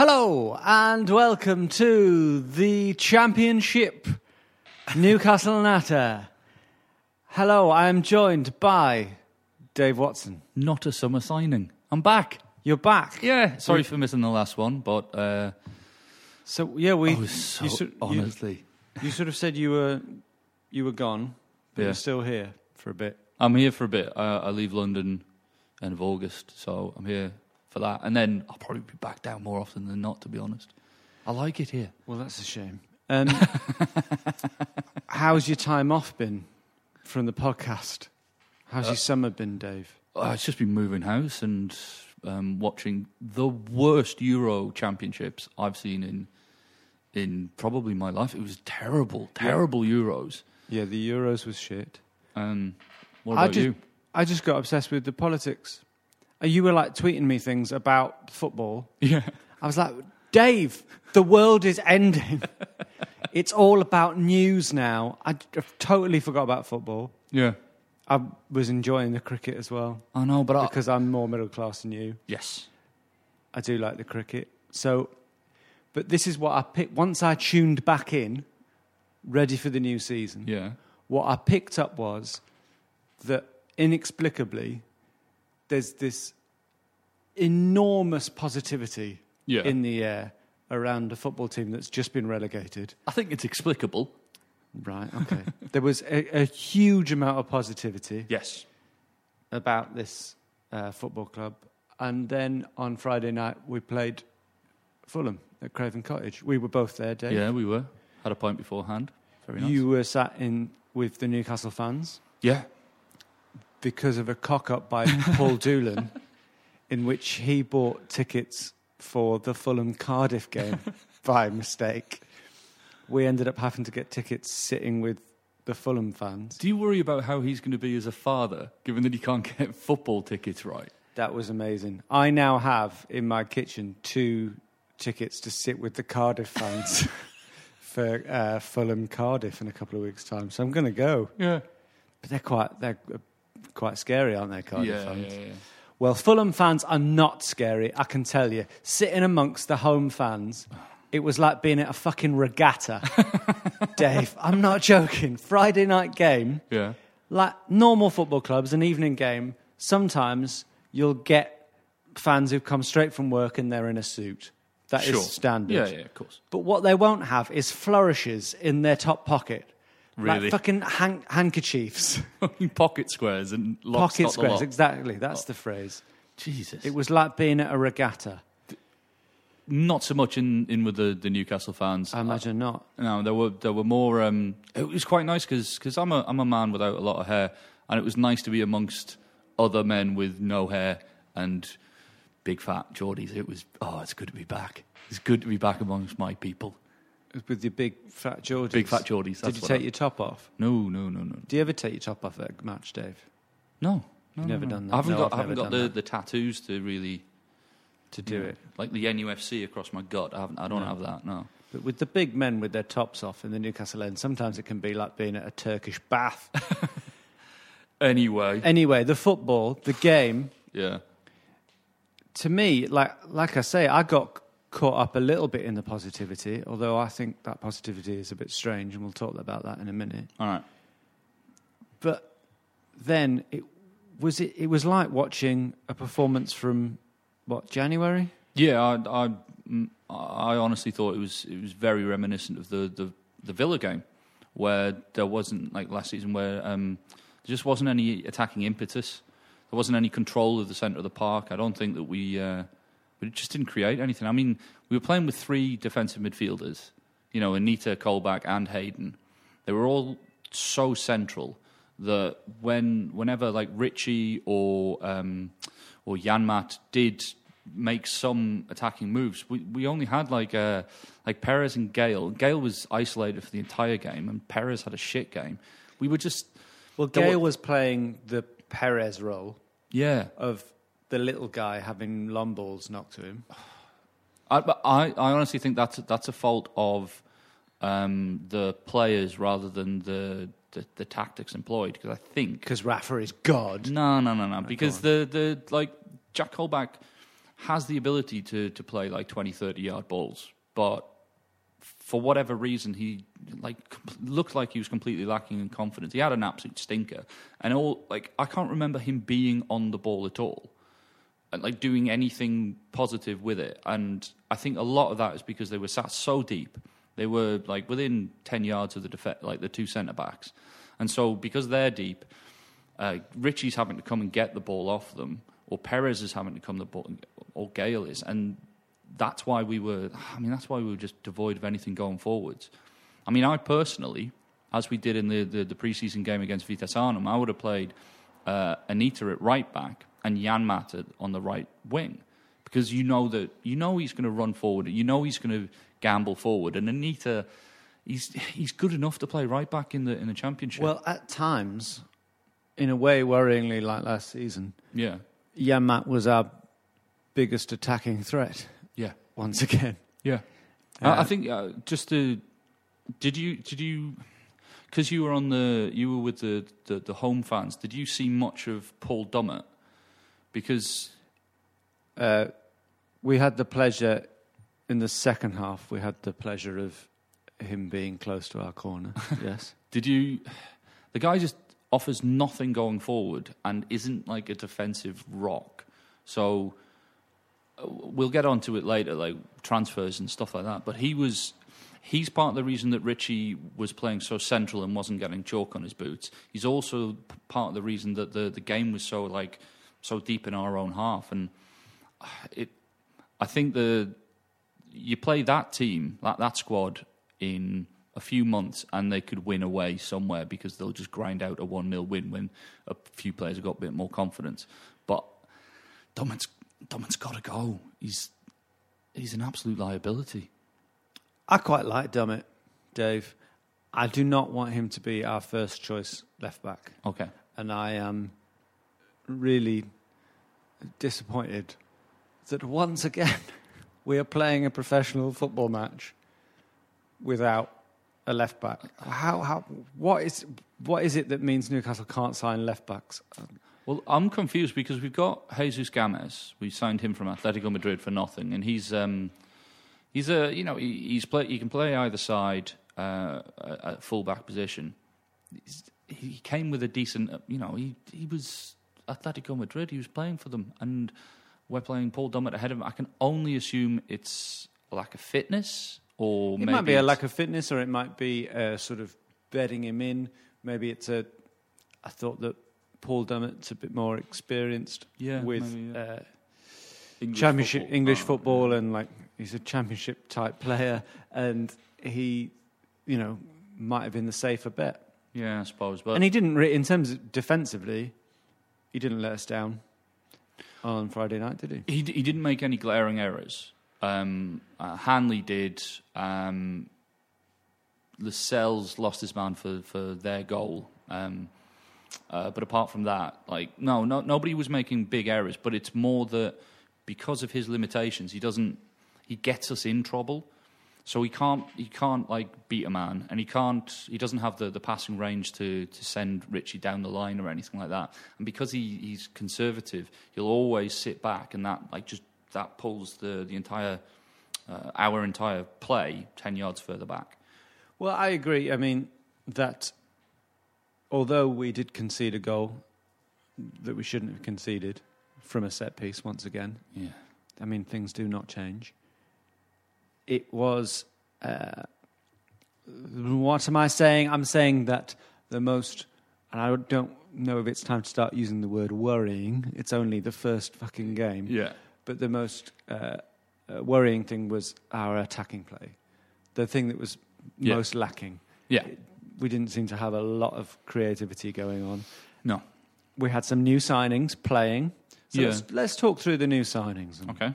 Hello and welcome to the championship Newcastle Natter. Hello, I am joined by Dave Watson. Not a summer signing. I'm back. You're back. Yeah, sorry for missing the last one, but uh, So yeah, we I was so you, sort- you- honestly. you sort of said you were you were gone, but Yeah. you're still here for a bit. I'm here for a bit. I, I leave London end of August, so I'm here for that, and then I'll probably be back down more often than not. To be honest, I like it here. Well, that's a shame. Um, how's your time off been from the podcast? How's Uh, your summer been, Dave? Uh, it's just been moving house and um, watching the worst Euro Championships I've seen in in probably my life. It was terrible, terrible Euros. Yeah, the Euros was shit. Um, what I about just, you? I just got obsessed with the politics. You were like tweeting me things about football. Yeah. I was like, Dave, the world is ending. it's all about news now. I totally forgot about football. Yeah. I was enjoying the cricket as well I know, but I, because I'm more middle class than you. yes, I do like the cricket. So, but this is what I picked. Once I tuned back in, ready for the new season, yeah, what I picked up was that inexplicably there's this enormous positivity Yeah. in the air around a football team that's just been relegated. I think it's explicable. Right, okay. there was a, a huge amount of positivity Yes. about this uh, football club. And then on Friday night, we played Fulham at Craven Cottage. We were both there, Dave. Yeah, we were. Had a pint beforehand. Very nice. You were sat in with the Newcastle fans yeah. Because of a cock up by Paul Doolan, in which he bought tickets for the Fulham Cardiff game by mistake. We ended up having to get tickets sitting with the Fulham fans. Do you worry about how he's going to be as a father, given that he can't get football tickets right? That was amazing. I now have in my kitchen two tickets to sit with the Cardiff fans for uh, Fulham Cardiff in a couple of weeks' time. So I'm going to go. Yeah. But they're quite they're quite scary, aren't they, Cardiff Yeah, fans? yeah, yeah. Well, Fulham fans are not scary, I can tell you. Sitting amongst the home fans, it was like being at a fucking regatta. Dave, I'm not joking. Friday night game, Yeah. like normal football clubs, an evening game, sometimes you'll get fans who've come straight from work and they're in a suit. That is Sure. standard. Yeah, yeah, of course. But what they won't have is flourishes in their top pocket. Really? Like fucking han- handkerchiefs. Pocket squares and Pocket squares, lot. exactly. That's the phrase. Jesus. It was like being at a regatta. not so much in, in with the, the Newcastle fans. I imagine not. No, there were there were more. Um, it was quite nice because I'm a I'm a man without a lot of hair, and it was nice to be amongst other men with no hair and big fat Geordies. It was oh, it's good to be back. It's good to be back amongst my people. With your big fat Geordies. Big fat Geordies, Did you take I- your top off? No, no, no, no, Do you ever take your top off at a match, Dave? no. You've never done that. I haven't No, got, I haven't got the, that. the tattoos to really to do it. like the NUFC across my gut. I haven't. I don't have that. No. But with the big men with their tops off in the Newcastle end, sometimes it can be like being at a Turkish bath. Anyway, anyway, the football, the game, yeah. to me, like like I say, I got caught up a little bit in the positivity, although I think that positivity is a bit strange, and we'll talk about that in a minute. All right. But then it was it, it was like watching a performance from what January. Yeah, I, I, mm, I honestly thought it was it was very reminiscent of the, the, the Villa game, where there wasn't like last season, where um, there just wasn't any attacking impetus. There wasn't any control of the centre of the park. I don't think that we uh, we just didn't create anything. I mean, we were playing with three defensive midfielders, you know, Anita, Colback, and Hayden. They were all so central that when whenever like Ritchie or um, or Janmaat did make some attacking moves, we, we only had like uh, like Perez and Gayle. Gayle was isolated for the entire game, and Perez had a shit game. We were just Well, Gayle wa- was playing the Perez role yeah. of the little guy having long balls knocked to him. I, but I, I honestly think that's that's a fault of um, the players rather than the the, the tactics employed. Because I think Because Rafa is God. no, no, no, no. Because the the like Jack Colback has the ability to to play like 20, 30 yard balls, but for whatever reason he like com- looked like he was completely lacking in confidence. He had an absolute stinker, and all like I can't remember him being on the ball at all and, like doing anything positive with it. And I think a lot of that is because they were sat so deep. They were like within ten yards of the def- like the two centre backs, and so because they're deep, uh, Ritchie's having to come and get the ball off them, or Perez is having to come the ball, or Gayle is, and that's why we were. I mean, that's why we were just devoid of anything going forwards. I mean, I personally, as we did in the the, the preseason game against Vitesse Arnhem, I would have played uh, Anita at right back and Janmaat on the right wing because you know that you know he's going to run forward, you know he's going to gamble forward, and Anita. He's he's good enough to play right back in the in the championship. Well, at times, in a way, worryingly like last season, yeah, Janmaat was our biggest attacking threat yeah. once again. Yeah, I, I think uh, just to did you did you because you were on the you were with the, the the home fans. Did you see much of Paul Dummett? Because Uh, we had the pleasure in the second half. We had the pleasure of him being close to our corner. yes. did you the guy just offers nothing going forward and isn't like a defensive rock. So uh, we'll get onto it later, like transfers and stuff like that. But he was. He's part of the reason that Ritchie was playing so central and wasn't getting chalk on his boots. He's also p- part of the reason that the, the game was so like so deep in our own half. And uh, it, I think the you play that team, that that squad in a few months, and they could win away somewhere because they'll just grind out a one 0 win when a few players have got a bit more confidence. But Dummett's Dummett's got to go. He's he's an absolute liability. I quite like Dummett, Dave. I do not want him to be our first choice left back. Okay. And I am really disappointed that once again we are playing a professional football match without a left back. How, how, what, is, what is it that means Newcastle can't sign left backs? Well, I'm confused because we've got Jesus Gamez. We signed him from Atletico Madrid for nothing, and he's um, he's a you know he, he's play he can play either side uh, at full back position. He came with a decent you know he he was Atletico Madrid. He was playing for them, and we're playing Paul Dummett ahead of him. I can only assume it's a lack of fitness, or It maybe might be a lack of fitness, or it might be a sort of bedding him in. Maybe it's a. I thought that Paul Dummett's a bit more experienced Yeah, with maybe, yeah. uh, English championship football. English Oh, football, and like he's a championship type player, and he, you know, might have been the safer bet. Yeah, I suppose, but and he didn't. Re- in terms of defensively, he didn't let us down on Friday night, did he? He, d- he didn't make any glaring errors. Um, uh, Hanley did. Um, Lascelles lost his man for, for their goal. Um, Uh, but apart from that, like no, no, nobody was making big errors. But it's more that because of his limitations, he doesn't. He gets us in trouble. So he can't he can't like beat a man, and he can't he doesn't have the, the passing range to, to send Ritchie down the line or anything like that. And because he, he's conservative, he'll always sit back, and that like just that pulls the the entire uh, our entire play ten yards further back. Well, I agree. I mean that although we did concede a goal that we shouldn't have conceded from a set piece once again. Yeah. I mean things do not change. It was. Uh, what am I saying? I'm saying that the most, and I don't know if it's time to start using the word worrying. It's only the first fucking game. Yeah. But the most uh, uh, worrying thing was our attacking play. The thing that was Yeah. most lacking. Yeah. We didn't seem to have a lot of creativity going on. No. We had some new signings playing. So Yeah. let's, let's talk through the new signings. Okay.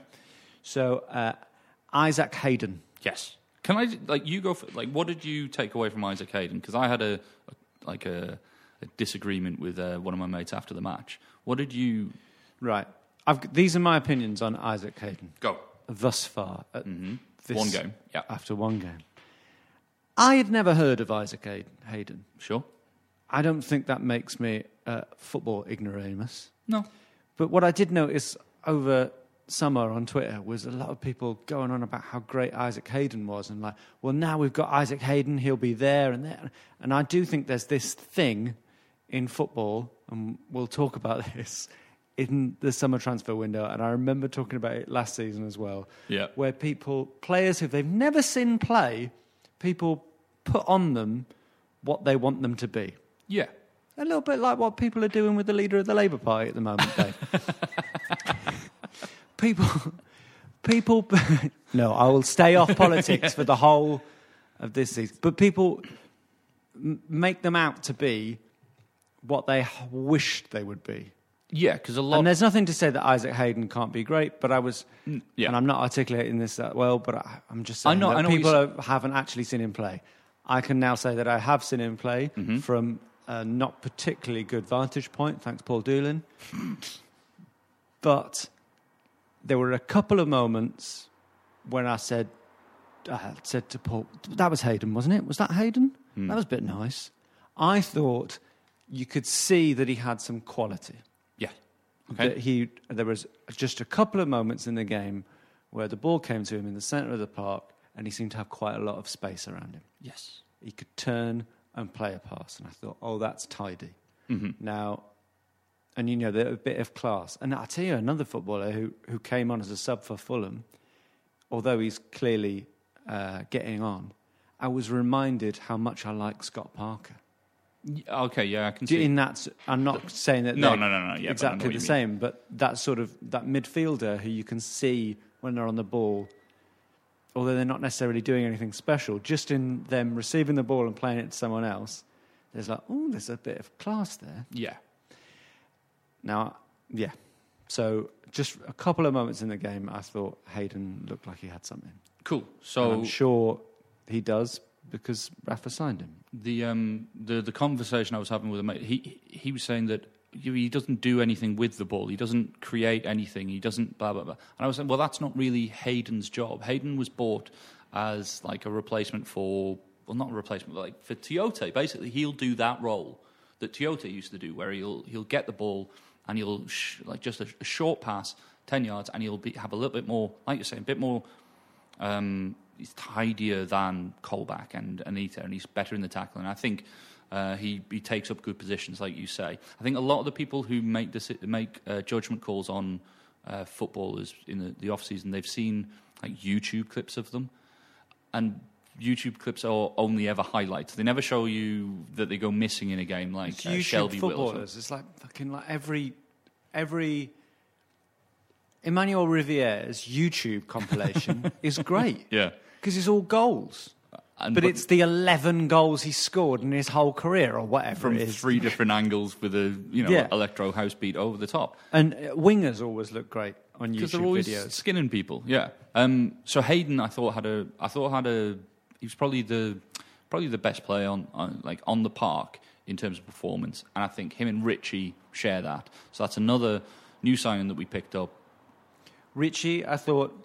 So uh, Isaac Hayden. Yes. Can I like you go for like what did you take away from Isaac Hayden? Because I had a, a like a, a disagreement with uh, one of my mates after the match. What did you Right. I've, these are my opinions on Isaac Hayden go? thus far. At hmm this- One game. Yeah. After one game. I had never heard of Isaac Hayden. Sure. I don't think that makes me a football ignoramus. No. But what I did notice over summer on Twitter was a lot of people going on about how great Isaac Hayden was and like, well, now we've got Isaac Hayden, he'll be there and there. And I do think there's this thing in football, and we'll talk about this in the summer transfer window. And I remember talking about it last season as well, Yeah. where people, players who they've never seen play, people put on them what they want them to be. Yeah. A little bit like what people are doing with the leader of the Labour Party at the moment, Dave. people, people. no, I will stay off politics for the whole of this season. But people m- make them out to be what they wished they would be. Yeah, because a lot. And there's nothing to say that Isaac Hayden can't be great, but I was, yeah. and I'm not articulating this that well, but I, I'm just saying I know- that I know people you're haven't actually seen him play. I can now say that I have seen him play Mm-hmm. from a not particularly good vantage point, thanks Paul Doolin. but there were a couple of moments when I said, I said to Paul, that was Hayden, wasn't it? Was that Hayden? Hmm. That was a bit nice. I thought you could see that he had some quality yeah. Okay. that he there was just a couple of moments in the game where the ball came to him in the centre of the park and he seemed to have quite a lot of space around him. yes. He could turn and play a pass, and I thought, oh, that's tidy. Mm-hmm. Now, and you know, they're a bit of class. And I tell you, another footballer who who came on as a sub for Fulham, although he's clearly uh, getting on, I was reminded how much I like Scott Parker. Okay. Yeah, I can see. In that, I'm not saying that No, no, no, no, yeah, but I know exactly the you mean. same, but that sort of that midfielder who you can see when they're on the ball, although they're not necessarily doing anything special, just in them receiving the ball and playing it to someone else, there's like, oh, there's a bit of class there. yeah. Now, yeah, so just a couple of moments in the game, I thought Hayden looked like he had something. Cool. And So I'm sure he does because Rafa signed him. the um the the conversation I was having with a mate, he he was saying that he doesn't do anything with the ball. He doesn't create anything. He doesn't blah blah blah. And I was saying, well, that's not really Hayden's job. Hayden was bought as like a replacement for well, not a replacement, but like for Tioté. Basically, he'll do that role that Tioté used to do, where he'll he'll get the ball and he'll sh- like just a, a short pass, ten yards, and he'll be, have a little bit more, like you're saying, a bit more um, he's tidier than Colback and Anita, and he's better in the tackle. And I think uh, he he takes up good positions, like you say. I think a lot of the people who make make uh, judgment calls on uh, footballers in the, the off season, they've seen like YouTube clips of them, and YouTube clips are only ever highlights. They never show you that they go missing in a game, like uh, YouTube Shelby Wilson. footballers. It's like fucking like every every Emmanuel Riviere's YouTube compilation is great Yeah. because it's all goals. And- but, but- it's the eleven goals he scored in his whole career, or whatever From it is. three different angles with a you know Yeah. electro house beat over the top. And uh, wingers always look great on YouTube they're always videos. skinning people. Yeah. Um, so Hayden, I thought had a, I thought had a, he was probably the, probably the best player on, on like on the park in terms of performance, and I think him and Ritchie share that. So that's another new signing that we picked up. Ritchie, I thought,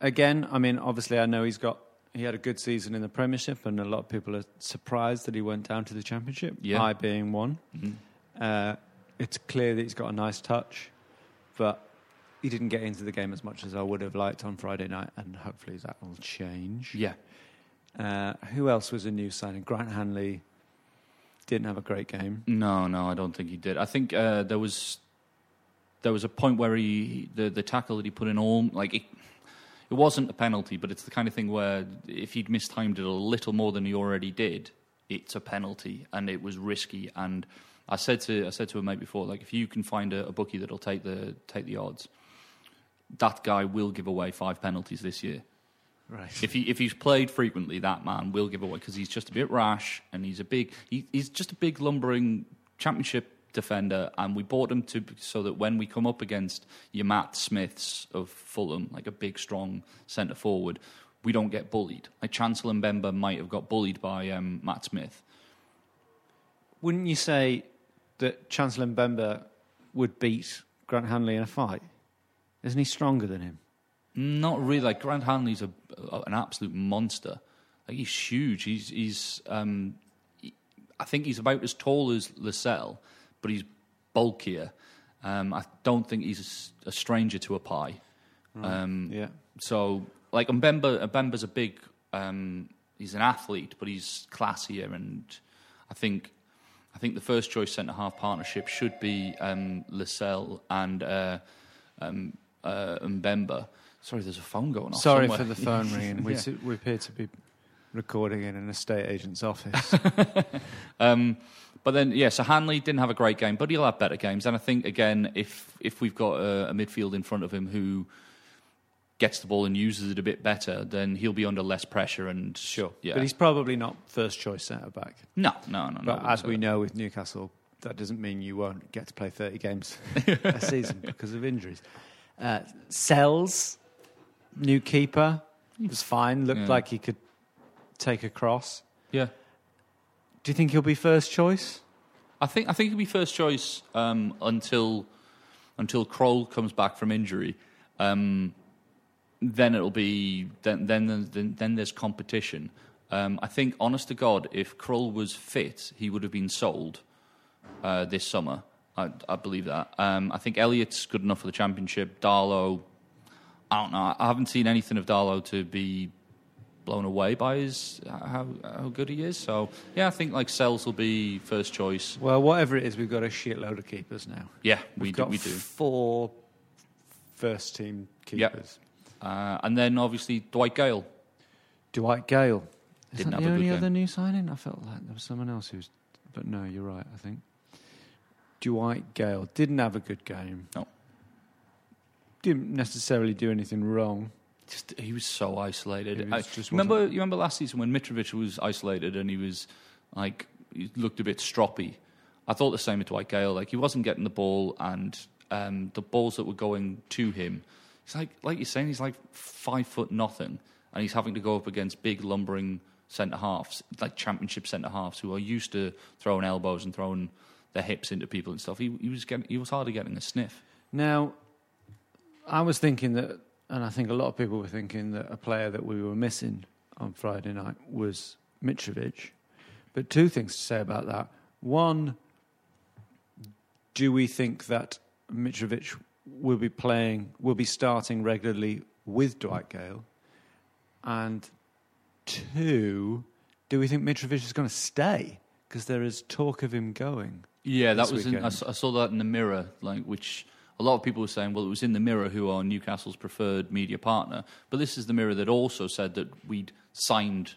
again, I mean, obviously, I know he's got. He had a good season in the Premiership, and a lot of people are surprised that he went down to the Championship. Yeah. I being one. Uh, it's clear that he's got a nice touch, but he didn't get into the game as much as I would have liked on Friday night, and hopefully that will change. Yeah, Uh, who else was a new signing? Grant Hanley didn't have a great game. No, no, I don't think he did. I think uh, there was there was a point where he the the tackle that he put in all like it, it wasn't a penalty, but it's the kind of thing where if he'd mistimed it a little more than he already did, it's a penalty, and it was risky. And I said to I said to a mate before, like if you can find a, a bookie that'll take the take the odds, that guy will give away five penalties this year. Right. If he if he's played frequently, that man will give away because he's just a bit rash and he's a big he, he's just a big lumbering championship defender, and we bought him to so that when we come up against your Matt Smiths of Fulham, like a big strong centre forward, we don't get bullied. Like Chancel Mbemba might have got bullied by um, Matt Smith. Wouldn't you say that Chancel Mbemba would beat Grant Hanley in a fight? Isn't he stronger than him? Not really. Like Grant Hanley's a, a an absolute monster. Like he's huge. He's he's. Um, he- I think he's about as tall as Lascelles, but he's bulkier. Um, I don't think he's a stranger to a pie. Um, Yeah. So like Mbemba, Mbemba's a big. Um, he's an athlete, but he's classier, and I think. I think the first choice centre half partnership should be um, Lascelles and uh, um, uh, Mbemba. Sorry, there's a phone going off. Sorry somewhere. for the phone ringing. We, Yeah. we appear to be recording in an estate agent's office. Um, but then, yeah, so Hanley didn't have a great game, but he'll have better games. And I think, again, if if we've got a, a midfield in front of him who gets the ball and uses it a bit better, then he'll be under less pressure. And sure, yeah, But he's probably not first choice centre back. no, no, no. no But I as we know with Newcastle, that doesn't mean you won't get to play 30 games a season because of injuries. Uh, Sels, new keeper, he was fine. Looked Yeah. like he could take a cross. yeah. Do you think he'll be first choice? I think I think he'll be first choice um, until until Krul comes back from injury. Um, then it'll be then then then, then there's competition. Um, I think, honest to God, if Krul was fit, he would have been sold uh, this summer. I, I believe that. Um, I think Elliott's good enough for the championship. Darlow, I don't know. I haven't seen anything of Darlow to be blown away by his how how good he is. So yeah, I think like Sels will be first choice. Well, whatever it is, we've got a shitload of keepers now. Yeah, we We've do. got We do. four first team Yep. keepers. Uh, and then obviously Dwight Gayle. Dwight Gayle. Is Didn't that the only other new signing? I felt like there was someone else who's. But no, you're right, I think. Dwight Gayle didn't have a good game. No. Didn't necessarily do anything wrong. Just he was so isolated. Was- I- just remember you remember last season when Mitrovic was isolated and he was like he looked a bit stroppy. I thought the same with Dwight Gayle. Like he wasn't getting the ball and um, the balls that were going to him. He's like like you're saying he's like five foot nothing and he's having to go up against big lumbering centre halves like championship centre halves who are used to throwing elbows and throwing their hips into people and stuff. He, he was getting he was hardly getting a sniff. Now, I was thinking that, and I think a lot of people were thinking that a player that we were missing on Friday night was Mitrovic. But two things to say about that. One, do we think that Mitrovic will be playing, will be starting regularly with Dwight Gayle? And two, do we think Mitrovic is going to stay? Because there is talk of him going. Yeah, that was. In, I, saw, I saw that in the Mirror, like which a lot of people were saying. Well, it was in the Mirror, who are Newcastle's preferred media partner, but this is the Mirror that also said that we'd signed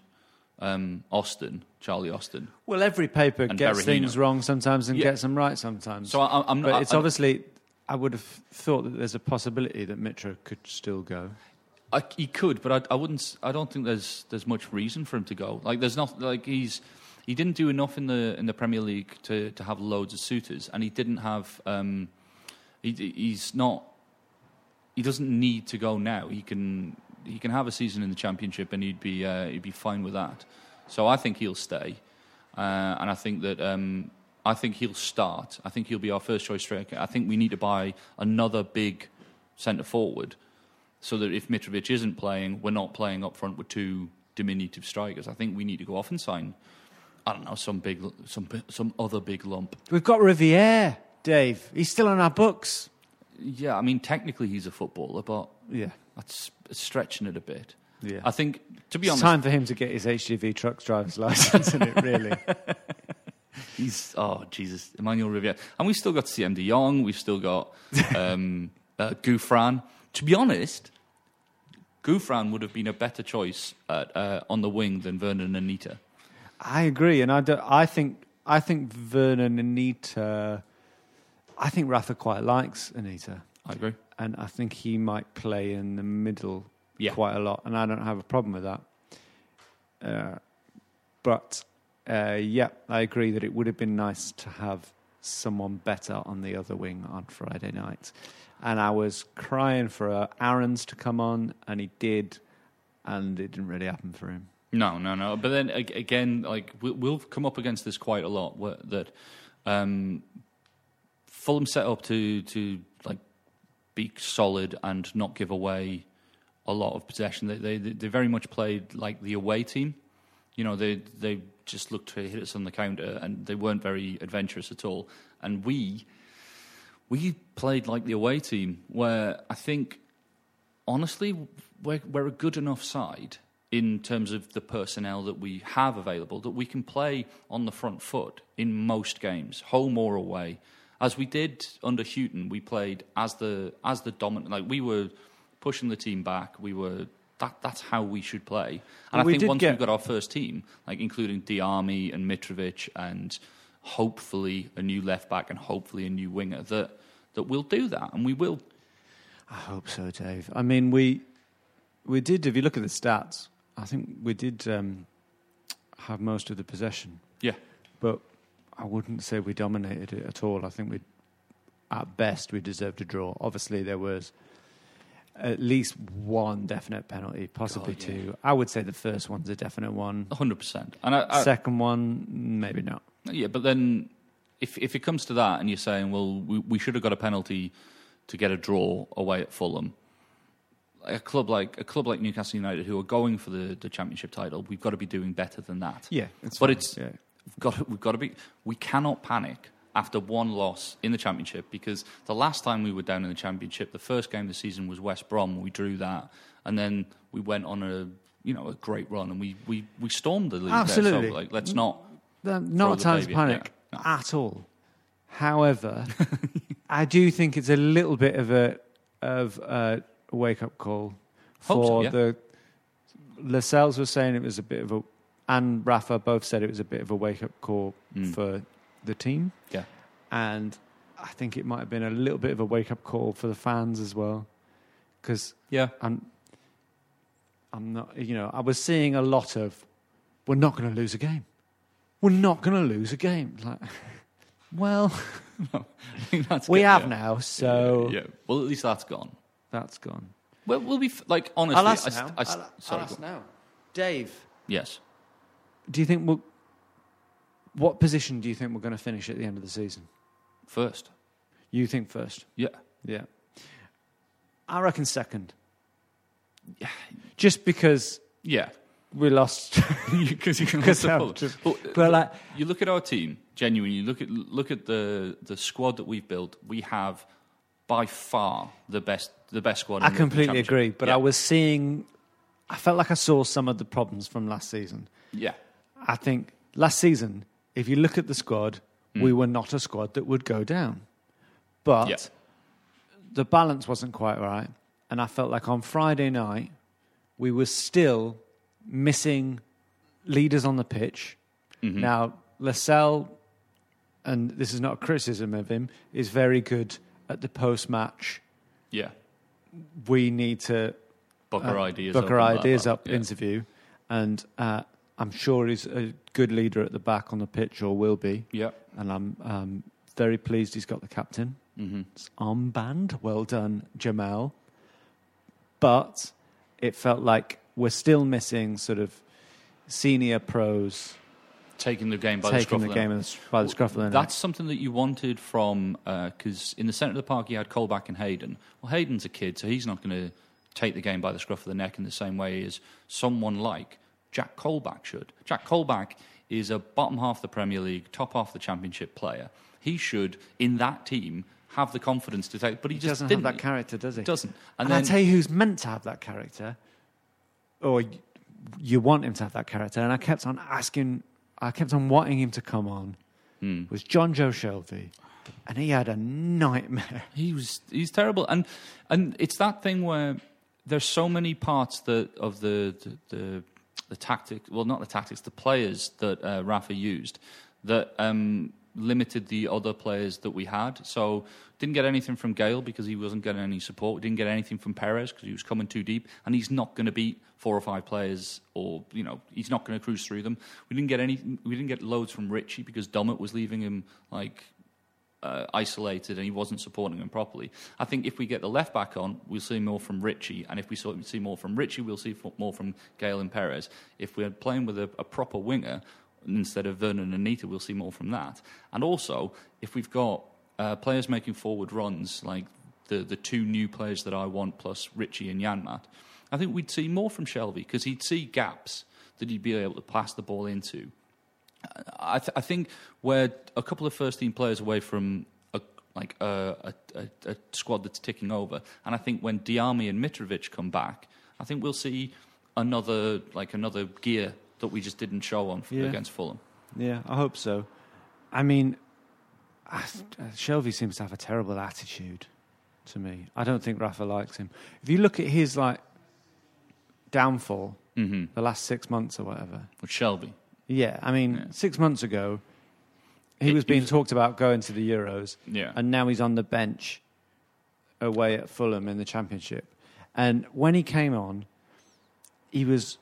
um, Austin, Charlie Austin. Well, every paper gets Berahino. things wrong sometimes and Yeah. gets them right sometimes. So I, I'm but not. it's I, obviously, I would have thought that there's a possibility that Mitra could still go. I, he could, but I, I wouldn't. I don't think there's there's much reason for him to go. Like there's not like he's he didn't do enough in the in the Premier League to to have loads of suitors, and he didn't have. Um, he, he's not. He doesn't need to go now. He can he can have a season in the Championship, and he'd be uh, he'd be fine with that. So I think he'll stay. uh, and I think that um, I think he'll start. I think he'll be our first choice striker. I think we need to buy another big centre forward, so that if Mitrovic isn't playing, we're not playing up front with two diminutive strikers. I think we need to go off and sign. I don't know some big, some some other big lump. We've got Riviere, Dave. He's still on our books. Yeah, I mean technically he's a footballer, but Yeah. that's stretching it a bit. Yeah. I think to be honest It's honest, time for him to get his HGV truck driver's license, isn't it, really? He's oh Jesus, Emmanuel Riviere, and we've still got Siem De Jong. We've still got um, uh, Gouffran. To be honest, Gouffran would have been a better choice at, uh, on the wing than Vurnon and Anita. I agree, and I, do, I think I think Vurnon Anita. I think Rafa quite likes Anita, I agree. and I think he might play in the middle Yeah. quite a lot, and I don't have a problem with that. Uh, but uh, yeah, I agree that it would have been nice to have someone better on the other wing on Friday night, and I was crying for uh, Aarons to come on, and he did, and it didn't really happen for him. No, no, no. But then again, like we'll, come up against this quite a lot. That um, Fulham set up to to like be solid and not give away a lot of possession. They they they very much played like the away team. You know, they they just looked to hit us on the counter, and they weren't very adventurous at all. And we we played like the away team, where I think honestly, we're, we're a good enough side in terms of the personnel that we have available that we can play on the front foot in most games, home or away. As we did under Hughton, we played as the as the dominant. Like we were pushing the team back. We were that. That's how we should play. And I think once get- we've got our first team, like including Diamé and Mitrovic, and hopefully a new left back and hopefully a new winger, that that we'll do that, and we will. I hope so, Dave. I mean, we we did. If you look at the stats, I think we did um, have most of the possession, Yeah. but I wouldn't say we dominated it at all. I think we, at best, we deserved a draw. Obviously, there was at least one definite penalty, possibly God, yeah. two. I would say the first one's a definite one. hundred percent. And I, I, Second one, maybe not. yeah, but then if if it comes to that, and you're saying, well, we, we should have got a penalty to get a draw away at Fulham. A club like a club like Newcastle United, who are going for the, the championship title, we've got to be doing better than that. Yeah, it's but fine, it's yeah. we've got to, we've got to be. We cannot panic after one loss in the championship because the last time we were down in the championship, the first game of the season was West Brom. We drew that, and then we went on a you know a great run, and we we, we stormed the league. there. Absolutely. So, like, let's not. Not a time to panic no. at all. However, I do think it's a little bit of a of a wake up call Hope so, for yeah. the Lascelles was saying it was a bit of a and Rafa both said it was a bit of a wake up call Mm. for the team, Yeah. and I think it might have been a little bit of a wake up call for the fans as well, because Yeah. I'm I'm not you know I was seeing a lot of we're not going to lose a game, we're not going to lose a game. Like, well, I think that's we good, have yeah. now, so Yeah. Well, at least that's gone. That's gone. Well, we'll be f- like honestly. I'll ask I, st- now. I st- I'll, sorry. I'll ask now. Dave, Yes. do you think we'll, what position do you think we're going to finish at the end of the season? First. You think first? Yeah. Yeah. I reckon second. Yeah. Just because Yeah. we lost. Because you can Because look I'm Fulham. just- But, but like- you look at our team. Genuinely, look at look at the the squad that we've built. We have by far the best the best squad. I completely agree, but yeah. I was seeing, I felt like I saw some of the problems from last season. yeah. I think last season, if you look at the squad, we were not a squad that would go down. But. Yeah. the balance wasn't quite right. And I felt like on Friday night, we were still missing leaders on the pitch. Mm-hmm. Now, Lascelles, and this is not a criticism of him, is very good at the post match. Yeah. We need to Book our uh, ideas. book up our ideas up Yeah. interview, and uh, I'm sure he's a good leader at the back on the pitch, or will be. Yeah. And I'm um, very pleased he's got the captain. Mm-hmm. It's armband. Well done, Jamaal. But it felt like we're still missing sort of senior pros taking the game by taking the scruff the of game the- by the scruff of the neck. That's something that you wanted from uh, because in the centre of the park you had Colback and Hayden. Well, Hayden's a kid, so he's not going to take the game by the scruff of the neck in the same way as someone like Jack Colback should. Jack Colback is a bottom half the Premier League, top half the Championship player. He should, in that team, have the confidence to take. But he, He just doesn't didn't. have that character, does he? Doesn't. And, And, I tell you who's meant to have that character, or you want him to have that character. And I kept on asking, I kept on wanting him to come on. Hmm. Was Jonjo Shelvey, and he had a nightmare. He was he's terrible, and and it's that thing where there's so many parts that of the the, the, the tactic, well, not the tactics, the players that uh, Rafa used that um, limited the other players that we had. So didn't get anything from Gayle because he wasn't getting any support. Didn't get anything from Perez because he was coming too deep, and he's not going to beat four or five players, or you know, he's not going to cruise through them. We didn't get any. We didn't get loads from Ritchie because Dummett was leaving him like uh, isolated and he wasn't supporting him properly. I think if we get the left back on, we'll see more from Ritchie, and if we see more from Ritchie, we'll see more from Gayle and Perez. If we're playing with a, a proper winger instead of Vurnon and Anita, we'll see more from that. And also, if we've got uh, players making forward runs like the the two new players that I want plus Ritchie and Janmaat, I think we'd see more from Shelvey because he'd see gaps that he'd be able to pass the ball into. I, th- I think we're a couple of first team players away from a, like a, a, a, a squad that's ticking over, and I think when Diamé and Mitrovic come back, I think we'll see another like another gear that we just didn't show on Yeah. against Fulham. Yeah, I hope so. I mean, I, uh, Shelvey seems to have a terrible attitude to me. I don't think Rafa likes him. If you look at his like downfall, Mm-hmm. the last six months or whatever. With Shelvey, Yeah, I mean, Yeah. six months ago, he It- was being talked about going to the Euros, yeah, and now he's on the bench away at Fulham in the Championship. And when he came on, he was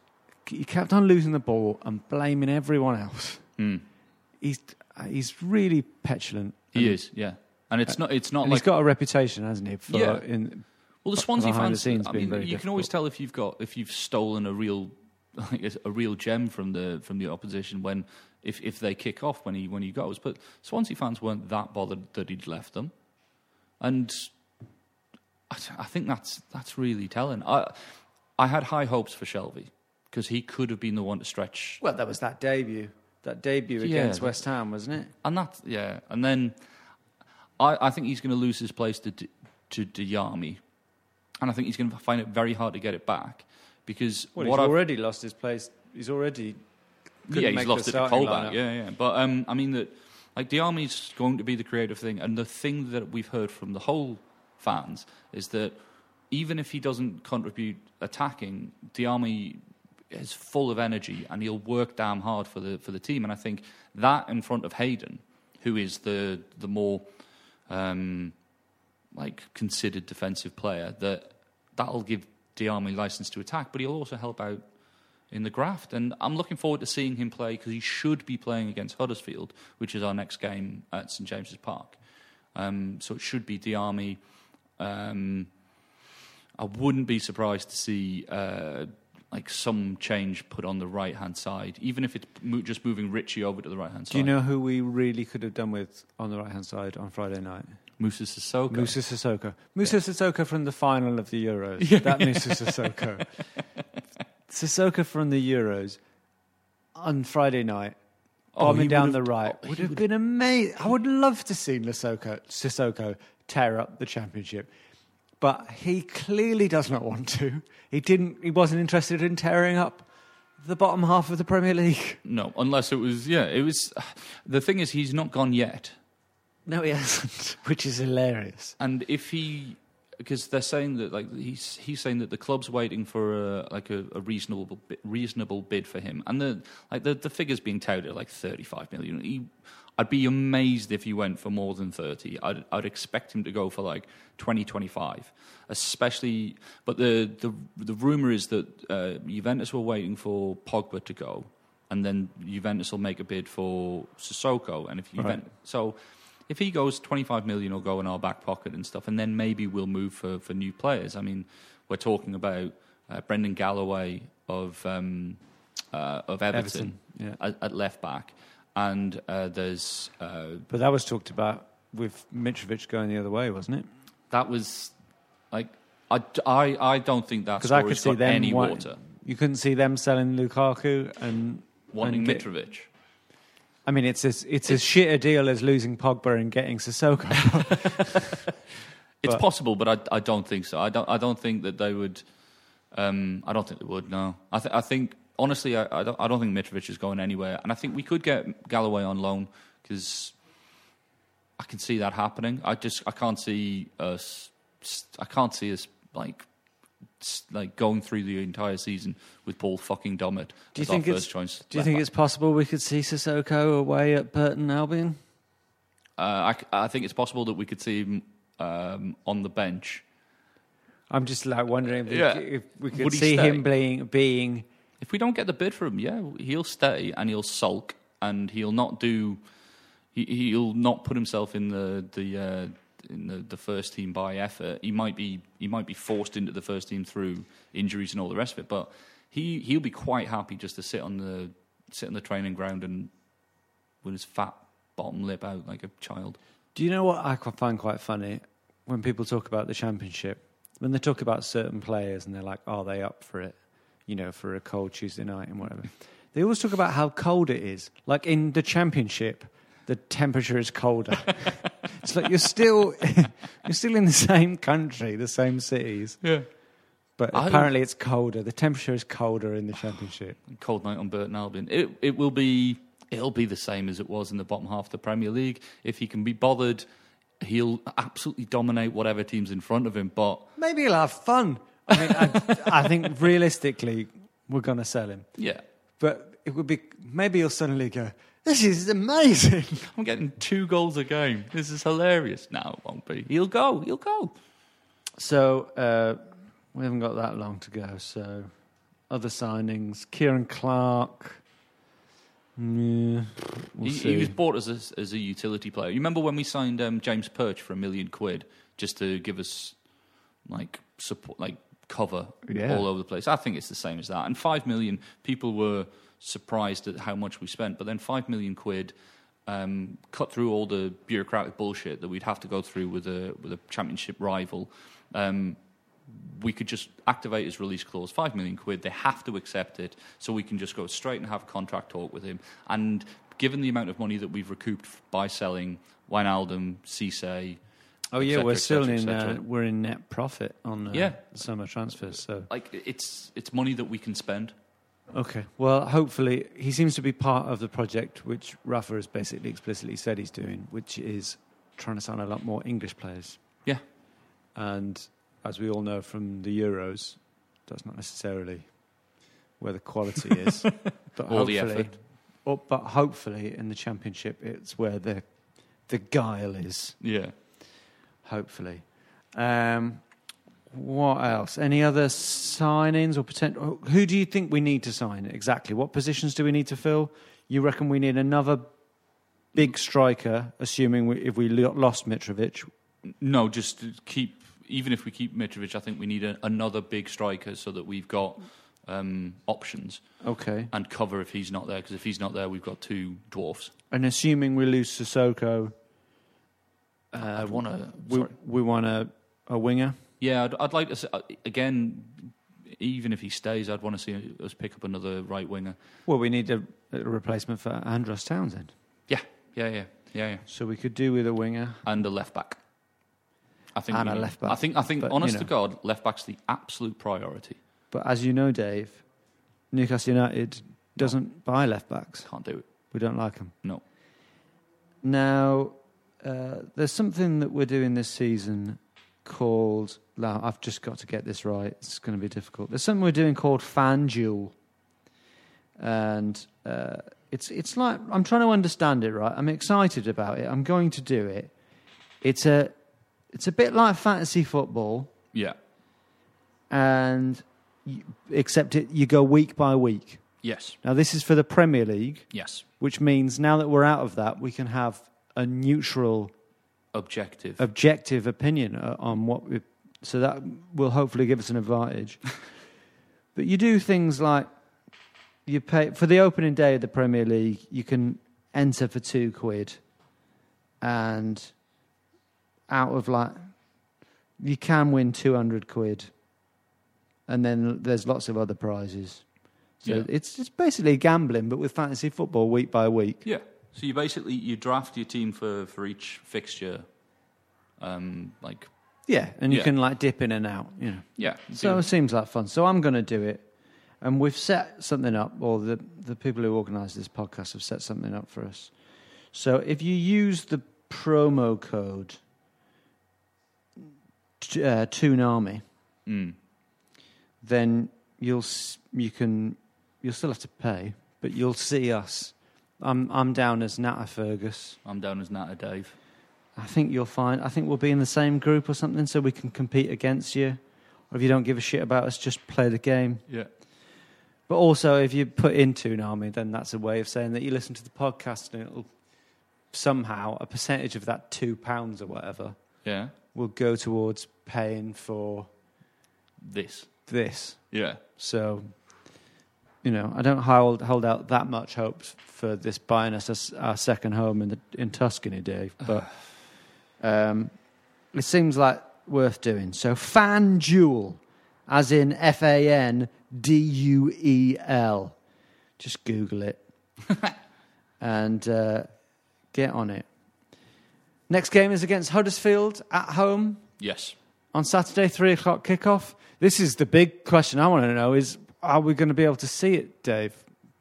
he kept on losing the ball and blaming everyone else. Mm. He's Uh, he's really petulant. he is, yeah. And it's uh, not it's not and like he's got a reputation, hasn't he? For Yeah. in, Well, the Swansea behind the fans. scenes I mean, very you can always tell if you've got if you've stolen a real like a, a real gem from the from the opposition when if if they kick off when he when he goes. But Swansea fans weren't that bothered that he'd left them, and I, I think that's that's really telling. I I had high hopes for Shelvey because he could have been the one to stretch well, that was that debut, that debut Yeah. against West Ham, wasn't it? And that, yeah, and then I, I think he's going to lose his place to to Diamé, and I think he's going to find it very hard to get it back because Well, what he's I've, already lost his place. He's already yeah, he's lost it to Colback, yeah, yeah. But um, I mean that like Diamé's going to be the creative thing, and the thing that we've heard from the whole fans is that even if he doesn't contribute attacking, Diamé is full of energy and he'll work damn hard for the for the team. And I think that in front of Hayden, who is the the more um, like considered defensive player, that that'll give Diamé license to attack, but he'll also help out in the graft. And I'm looking forward to seeing him play because he should be playing against Huddersfield, which is our next game at St James's Park. Um, so it should be Diamé. Um, I wouldn't be surprised to see uh, like some change put on the right hand side, even if it's mo- just moving Ritchie over to the right hand side. Do you know who we really could have done with on the right hand side on Friday night? Moussa Sissoko? Moussa Sissoko. Moussa Sissoko from the final of the Euros. Yeah. That Moussa Sissoko. Sissoko from the Euros on Friday night, Oh, bombing down the right, oh, would have been amazing. I would love to see Sissoko, Sissoko tear up the championship. But he clearly does not want to. He didn't. He wasn't interested in tearing up the bottom half of the Premier League. No, unless it was, yeah, it was. The thing is, he's not gone yet. No, he hasn't, which is hilarious. And if he, because they're saying that like he's he's saying that the club's waiting for a like a, a reasonable reasonable bid for him, and the like the the figures being touted like thirty five million. He, I'd be amazed if he went for more than thirty. I'd I'd expect him to go for like 20, 25. especially. But the the the rumor is that uh, Juventus were waiting for Pogba to go, and then Juventus will make a bid for Sissoko, and if Juventus so. If he goes 25 million, will go in our back pocket and stuff, and then maybe we'll move for, for new players. I mean, we're talking about uh, Brendan Galloway of um, uh, of Everton, Everton, yeah. at, at left back, and uh, there's uh, But that was talked about with Mitrovic going the other way, wasn't it? that was like I, I, I don't think that Because I could see got them any wa- water. You couldn't see them selling Lukaku and Wanting and get- Mitrovic. I mean, it's as it's as shit a deal as losing Pogba and getting Sissoko. It's But- possible, but I, I don't think so. I don't I don't think that they would. Um, I don't think they would. No, I, th- I think honestly, I, I don't I don't think Mitrovic is going anywhere, and I think we could get Galloway on loan because I can see that happening. I just I can't see us. I can't see us like like going through the entire season with Paul fucking Dummett do you as think our it's first choice. Do you think back. it's possible we could see Sissoko away at Burton Albion? Uh, I, c- I think it's possible that we could see him um, on the bench. I'm just like wondering if, we- Yeah. if we could Would see stay? him being being If we don't get the bid for him, yeah, he'll stay and he'll sulk and he'll not do. He, he'll not put himself in the the uh, in the, the first team by effort. He might be he might be forced into the first team through injuries and all the rest of it. But he he'll be quite happy just to sit on the sit on the training ground and with his fat bottom lip out like a child. Do you know what I find quite funny when people talk about the championship? When they talk about certain players and they're like, "Are they up for it?" You know, for a cold Tuesday night and whatever. they always talk about how cold it is. Like in the championship, the temperature is colder. it's like you're still you're still in the same country, the same cities, Yeah, but I- apparently it's colder. The temperature is colder in the championship. cold night on Burton Albion. It it will be it'll be the same as it was in the bottom half of the Premier League. If he can be bothered, he'll absolutely dominate whatever team's in front of him. But Maybe he'll have fun. I mean, I, I think realistically, we're going to sell him. yeah, But it would be maybe you'll suddenly go, "This is amazing." I'm getting two goals a game. This is hilarious. No, it won't be. He'll go. He'll go. So uh, we haven't got that long to go. So other signings: Ciaran Clark. Yeah, we'll he, he was bought as a, as a utility player. You remember when we signed um, James Perch for a million quid just to give us like support, like cover Yeah. all over the place? I think it's the same as that. And five million people were surprised at how much we spent, but then five million quid. Um, cut through all the bureaucratic bullshit that we'd have to go through with a with a championship rival. Um, we could just activate his release clause, five million quid. They have to accept it, so we can just go straight and have a contract talk with him. And given the amount of money that we've recouped by selling Wijnaldum, Cisse, oh yeah, cetera, we're still cetera, in uh, we're in net profit on uh, Yeah. summer transfers. So like it's it's money that we can spend. okay, well, hopefully he seems to be part of the project which Rafa has basically explicitly said he's doing, which is trying to sign a lot more English players. Yeah, And as we all know from the Euros, that's not necessarily where the quality is. but Or the hopefully, effort. oh, but hopefully in the championship, it's where the the guile is. yeah. Hopefully. Um, what else? Any other signings or potential? Who do you think we need to sign exactly? What positions do we need to fill? You reckon we need another big striker, assuming we, if we lost Mitrovic? No, just keep. Even if we keep Mitrovic, I think we need a, another big striker so that we've got um, options Okay. and cover if he's not there. Because if he's not there, we've got two dwarfs. And assuming we lose Sissoko, uh, I'd want to. we, we want a, a winger. Yeah, I'd, I'd like to s uh, again. Even if he stays, I'd want to see us pick up another right winger. Well, we need a, a replacement for Andros Townsend. Yeah, yeah, yeah, yeah, yeah. So we could do with a winger. And a left back. I think And we a left back. I think. I think. But, honest you to. God, left back's the absolute priority. But as you know, Dave, Newcastle United doesn't buy left backs. Can't do it. We don't like them. No. Now, uh, there's something that we're doing this season called. Now, I've just got to get this right. It's going to be difficult. There's something we're doing called FanDuel, and uh, it's it's like I'm trying to understand it. Right, I'm excited about it. I'm going to do it. It's a it's a bit like fantasy football, Yeah. and you, except it you go week by week. Yes. Now, this is for the Premier League, Yes. which means now that we're out of that, we can have a neutral, Objective. objective opinion uh, on what we. So that will hopefully give us an advantage. but you do things like you pay for the opening day of the Premier League. You can enter for two quid, and out of like, you can win two hundred quid, and then there's lots of other prizes. So Yeah. it's it's basically gambling, but with fantasy football week by week. Yeah. So you basically you draft your team for, for each fixture, um, like Yeah, and you Yeah. can like dip in and out. You know. yeah. So do- it seems like fun. So I'm going to do it. And we've set something up, or the, the people who organise this podcast have set something up for us. So if you use the promo code t- uh, Toonami, Mm. then you'll s- you can you'll still have to pay, but you'll see us. I'm I'm down as Nata Fergus. I'm down as Nata Dave. I think you'll find. I think we'll be in the same group or something, so we can compete against you. Or if you don't give a shit about us, just play the game. Yeah. But also, if you put in Toonami, then that's a way of saying that you listen to the podcast, and it'll somehow a percentage of that two pounds or whatever Yeah. will go towards paying for This. this. Yeah. So, you know, I don't hold hold out that much hope for this buying us a our second home in the in Tuscany, Dave. But um, it seems like worth doing. So, FanDuel, as in F A N D U E L. Just Google it and uh, get on it. Next game is against Huddersfield at home Yes. on Saturday, three o'clock kickoff. This is the big question I want to know: is are we going to be able to see it, Dave?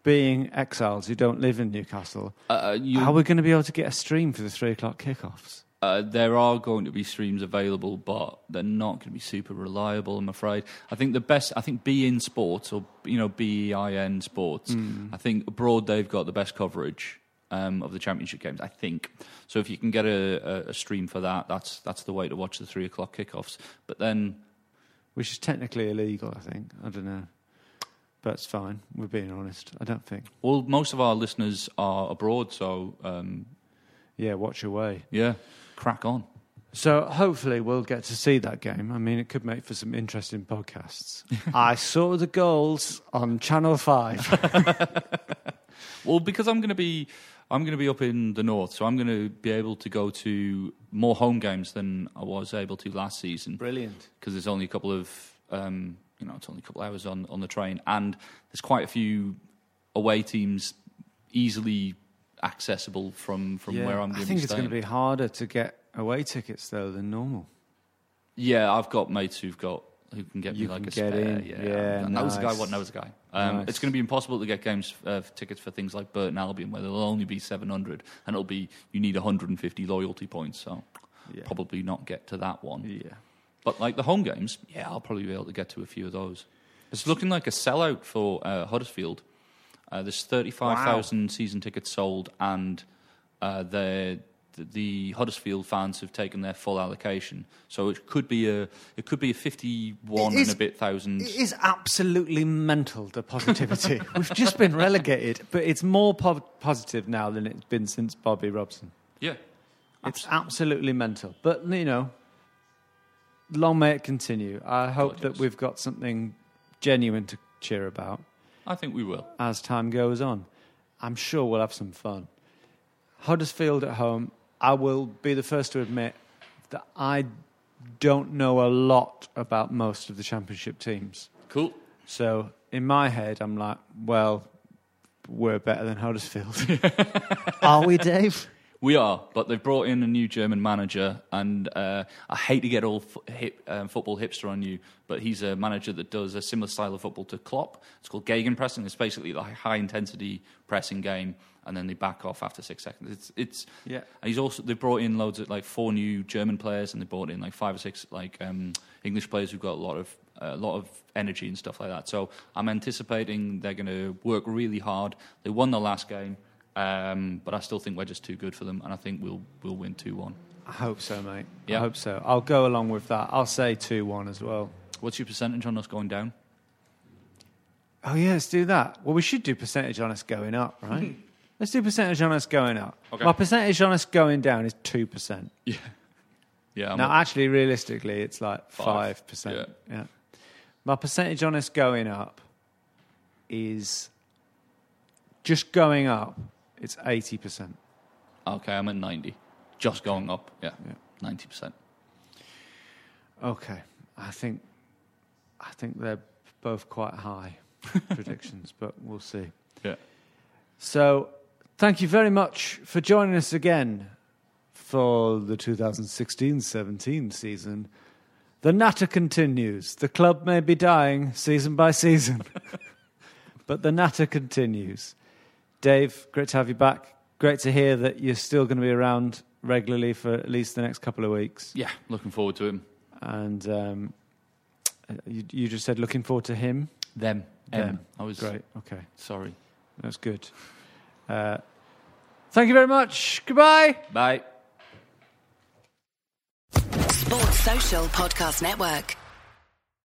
Being exiles who don't live in Newcastle, Uh, you, are we going to be able to get a stream for the three o'clock kickoffs? Uh, there are going to be streams available, but they're not going to be super reliable. I'm afraid. I think the best. I think Bein Sports or you know B E I N Sports. I think abroad they've got the best coverage um, of the championship games. I think so. If you can get a, a, a stream for that, that's that's the way to watch the three o'clock kickoffs. But then, Which is technically illegal, I think. I don't know, but it's fine. We're being honest. I don't think. well, most of our listeners are abroad, so um, Yeah, watch your way. yeah, crack on. So hopefully we'll get to see that game. I mean, it could make for some interesting podcasts. I saw the goals on Channel Five. Well, because I'm going to be, I'm going to be up in the north, so I'm going to be able to go to more home games than I was able to last season. Brilliant. because there's only a couple of, um, you know, it's only a couple of hours on on the train, and there's quite a few away teams easily accessible from from Yeah, where I'm I going to think it's going to be harder to get away tickets though than normal. Yeah, I've got mates who've got who can get You me like a spare. in. Yeah, Yeah, was a guy. nice. What knows a guy? Um, Nice. It's going to be impossible to get games uh, tickets for things like Burton Albion, where there'll only be 700, and it'll be you need 150 loyalty points. So Yeah. probably not get to that one. Yeah. But like the home games, yeah, I'll probably be able to get to a few of those. It's looking like a sellout for uh, Huddersfield. Uh, there's 35,000 season tickets sold, and uh, the, the Huddersfield fans have taken their full allocation. So it could be a it could be a 51 It is- and a bit thousand. It is absolutely mental, the positivity. We've just been relegated, but it's more po- positive now than it's been since Bobby Robson. yeah, It's absolutely mental. But, you know, long may it continue. I hope that we've got something genuine to cheer about I think we will. as time goes on. I'm sure we'll have some fun. Huddersfield at home, I will be the first to admit that I don't know a lot about most of the championship teams. Cool. So in my head, I'm like, well, we're better than Huddersfield. Are we, Dave? We are, but they've brought in a new German manager, and uh, I hate to get all f- hip, um, football hipster on you, but he's a manager that does a similar style of football to Klopp. It's called Gegenpressing. It's basically a high intensity pressing game, and then they back off after six seconds. It's it's Yeah. And he's also they've brought in loads of like four new German players, and they brought in like five or six like um, English players who've got a lot of a lot of energy and stuff like that. So I'm anticipating they're going to work really hard. They won the last game. Um, but I still think we're just too good for them, and I think we'll we'll win two one. I hope so, mate. Yeah. I hope so. I'll go along with that. I'll say 2 1 as well. What's your percentage on us going down? Oh, yeah, let's do that. Well, we should do percentage on us going up, right? let's do percentage on us going up. Okay. My percentage on us going down is 2%. Yeah, yeah. I'm now, up- actually, realistically, it's like Five. 5%. Yeah. My percentage on us going up is just going up, it's 80%. Okay, I'm at 90. Just going up. Yeah, Yeah. 90%. Okay. I think I think they're both quite high predictions, but we'll see. Yeah. So, thank you very much for joining us again for the 2016-17 season. The natter continues. The club may be dying season by season, but the natter continues. Dave, great to have you back. Great to hear that you're still going to be around regularly for at least the next couple of weeks. Yeah, looking forward to him. And um, you, you just said looking forward to him. Them. Them. M. I was Great. Okay. sorry. That's good. Uh, thank you very much. Goodbye. Bye. Sports Social Podcast Network.